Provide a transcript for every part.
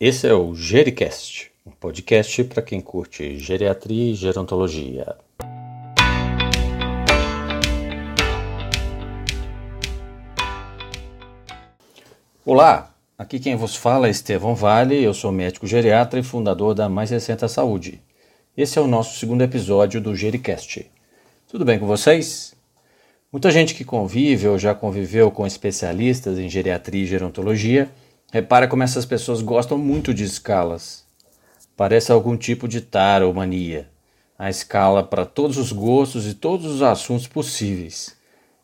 Esse é o Gericast, um podcast para quem curte geriatria e gerontologia. Olá, aqui quem vos fala é Estevão Vale, eu sou médico geriatra e fundador da Mais Recenta Saúde. Esse é o nosso segundo episódio do Gericast. Tudo bem com vocês? Muita gente que convive ou já conviveu com especialistas em geriatria e gerontologia Repara como essas pessoas gostam muito de escalas. Parece algum tipo de tara ou mania. A escala para todos os gostos e todos os assuntos possíveis.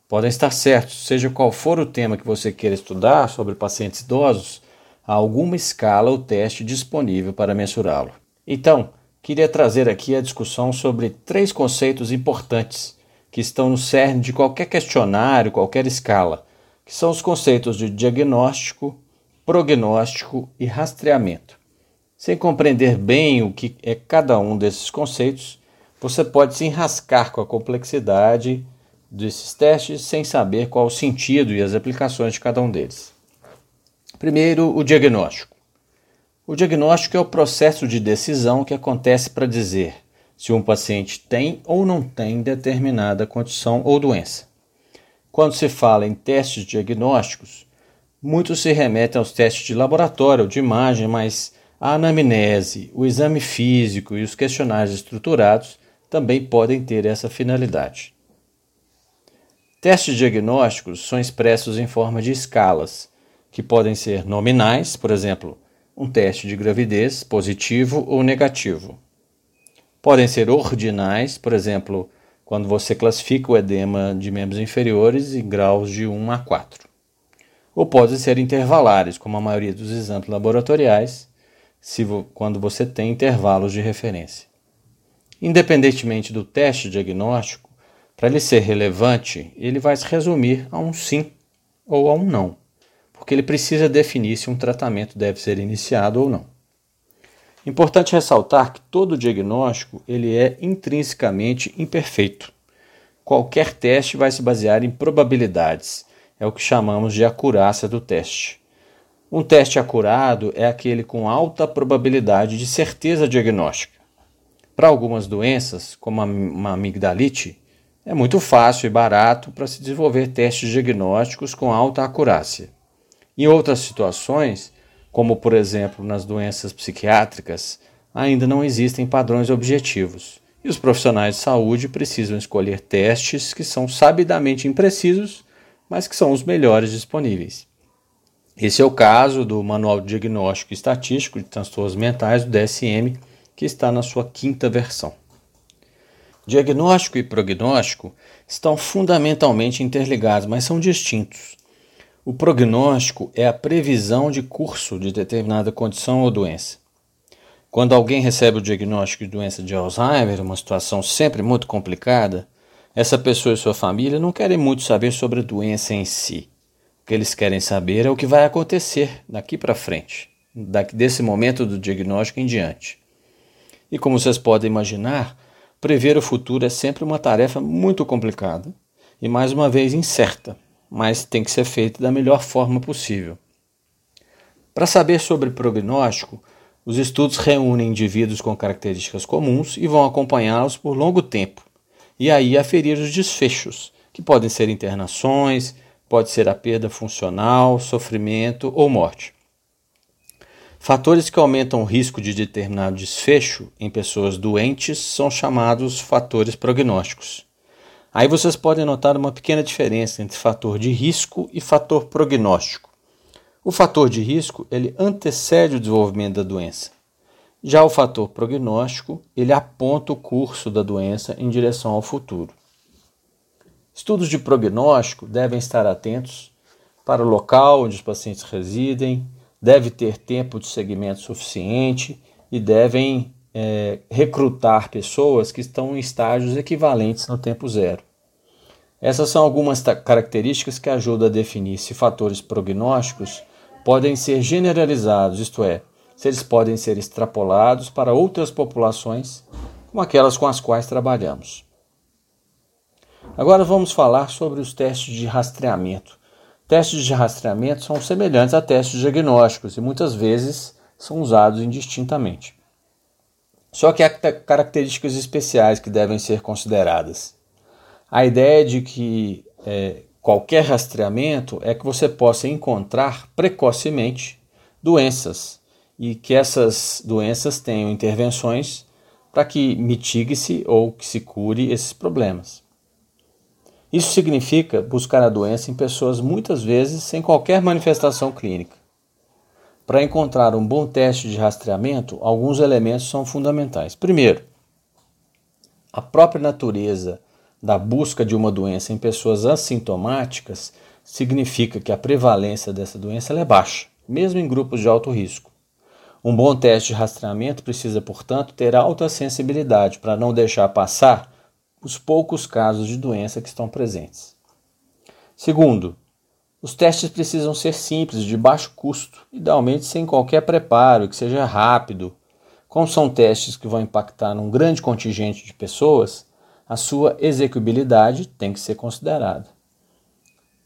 Podem estar certos, seja qual for o tema que você queira estudar sobre pacientes idosos, há alguma escala ou teste disponível para mensurá-lo. Então, queria trazer aqui a discussão sobre três conceitos importantes que estão no cerne de qualquer questionário, qualquer escala, que são os conceitos de diagnóstico, prognóstico e rastreamento. Sem compreender bem o que é cada um desses conceitos, você pode se enrascar com a complexidade desses testes sem saber qual o sentido e as aplicações de cada um deles. Primeiro, o diagnóstico. O diagnóstico é o processo de decisão que acontece para dizer se um paciente tem ou não tem determinada condição ou doença. Quando se fala em testes diagnósticos, Muitos se remetem aos testes de laboratório de imagem, mas a anamnese, o exame físico e os questionários estruturados também podem ter essa finalidade. Testes diagnósticos são expressos em forma de escalas, que podem ser nominais, por exemplo, um teste de gravidez positivo ou negativo. Podem ser ordinais, por exemplo, quando você classifica o edema de membros inferiores em graus de 1 a 4 ou podem ser intervalares, como a maioria dos exames laboratoriais, se quando você tem intervalos de referência. Independentemente do teste diagnóstico, para ele ser relevante, ele vai se resumir a um sim ou a um não, porque ele precisa definir se um tratamento deve ser iniciado ou não. Importante ressaltar que todo diagnóstico ele é intrinsecamente imperfeito. Qualquer teste vai se basear em probabilidades é o que chamamos de acurácia do teste. Um teste acurado é aquele com alta probabilidade de certeza diagnóstica. Para algumas doenças, como uma amigdalite, é muito fácil e barato para se desenvolver testes diagnósticos com alta acurácia. Em outras situações, como por exemplo nas doenças psiquiátricas, ainda não existem padrões objetivos e os profissionais de saúde precisam escolher testes que são sabidamente imprecisos mas que são os melhores disponíveis. Esse é o caso do Manual Diagnóstico e Estatístico de Transtornos Mentais, do DSM, que está na sua quinta versão. Diagnóstico e prognóstico estão fundamentalmente interligados, mas são distintos. O prognóstico é a previsão de curso de determinada condição ou doença. Quando alguém recebe o diagnóstico de doença de Alzheimer, uma situação sempre muito complicada, essa pessoa e sua família não querem muito saber sobre a doença em si. O que eles querem saber é o que vai acontecer daqui para frente, daqui desse momento do diagnóstico em diante. E como vocês podem imaginar, prever o futuro é sempre uma tarefa muito complicada e mais uma vez incerta, mas tem que ser feita da melhor forma possível. Para saber sobre prognóstico, os estudos reúnem indivíduos com características comuns e vão acompanhá-los por longo tempo e aí aferir os desfechos, que podem ser internações, pode ser a perda funcional, sofrimento ou morte. Fatores que aumentam o risco de determinado desfecho em pessoas doentes são chamados fatores prognósticos. Aí vocês podem notar uma pequena diferença entre fator de risco e fator prognóstico. O fator de risco ele antecede o desenvolvimento da doença. Já o fator prognóstico, ele aponta o curso da doença em direção ao futuro. Estudos de prognóstico devem estar atentos para o local onde os pacientes residem, deve ter tempo de segmento suficiente e devem é, recrutar pessoas que estão em estágios equivalentes no tempo zero. Essas são algumas características que ajudam a definir se fatores prognósticos podem ser generalizados, isto é, se eles podem ser extrapolados para outras populações, como aquelas com as quais trabalhamos. Agora vamos falar sobre os testes de rastreamento. Testes de rastreamento são semelhantes a testes diagnósticos e muitas vezes são usados indistintamente. Só que há características especiais que devem ser consideradas. A ideia de que é, qualquer rastreamento é que você possa encontrar precocemente doenças e que essas doenças tenham intervenções para que mitigue-se ou que se cure esses problemas. Isso significa buscar a doença em pessoas muitas vezes sem qualquer manifestação clínica. Para encontrar um bom teste de rastreamento, alguns elementos são fundamentais. Primeiro, a própria natureza da busca de uma doença em pessoas assintomáticas significa que a prevalência dessa doença é baixa, mesmo em grupos de alto risco. Um bom teste de rastreamento precisa, portanto, ter alta sensibilidade para não deixar passar os poucos casos de doença que estão presentes. Segundo, os testes precisam ser simples, de baixo custo, idealmente sem qualquer preparo, que seja rápido. Como são testes que vão impactar num grande contingente de pessoas, a sua execuibilidade tem que ser considerada.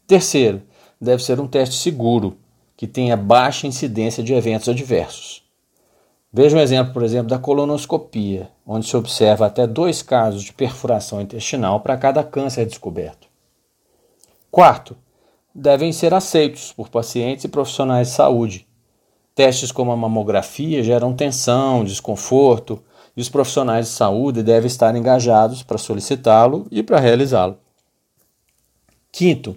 Terceiro, deve ser um teste seguro, que tenha baixa incidência de eventos adversos. Veja um exemplo, por exemplo, da colonoscopia, onde se observa até dois casos de perfuração intestinal para cada câncer descoberto. Quarto, devem ser aceitos por pacientes e profissionais de saúde. Testes como a mamografia geram tensão, desconforto, e os profissionais de saúde devem estar engajados para solicitá-lo e para realizá-lo. Quinto,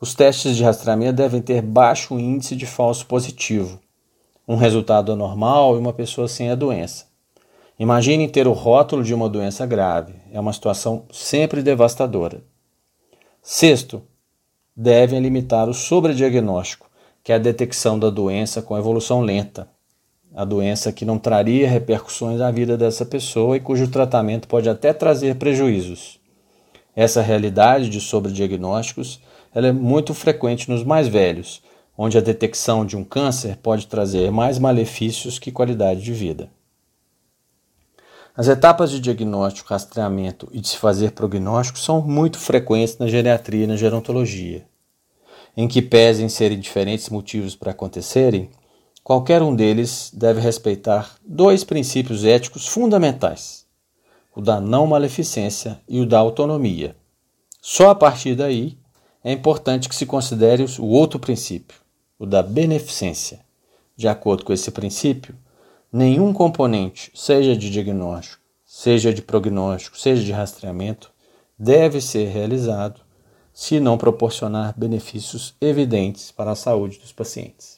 os testes de rastreamento devem ter baixo índice de falso positivo, um resultado anormal e uma pessoa sem a doença. Imagine ter o rótulo de uma doença grave, é uma situação sempre devastadora. Sexto, devem limitar o sobrediagnóstico, que é a detecção da doença com evolução lenta, a doença que não traria repercussões à vida dessa pessoa e cujo tratamento pode até trazer prejuízos. Essa realidade de sobrediagnósticos ela é muito frequente nos mais velhos, onde a detecção de um câncer pode trazer mais malefícios que qualidade de vida. As etapas de diagnóstico, rastreamento e de se fazer prognóstico são muito frequentes na geriatria e na gerontologia. Em que pesem serem diferentes motivos para acontecerem, qualquer um deles deve respeitar dois princípios éticos fundamentais: o da não maleficência e o da autonomia. Só a partir daí é importante que se considere o outro princípio, o da beneficência. De acordo com esse princípio, nenhum componente, seja de diagnóstico, seja de prognóstico, seja de rastreamento, deve ser realizado se não proporcionar benefícios evidentes para a saúde dos pacientes.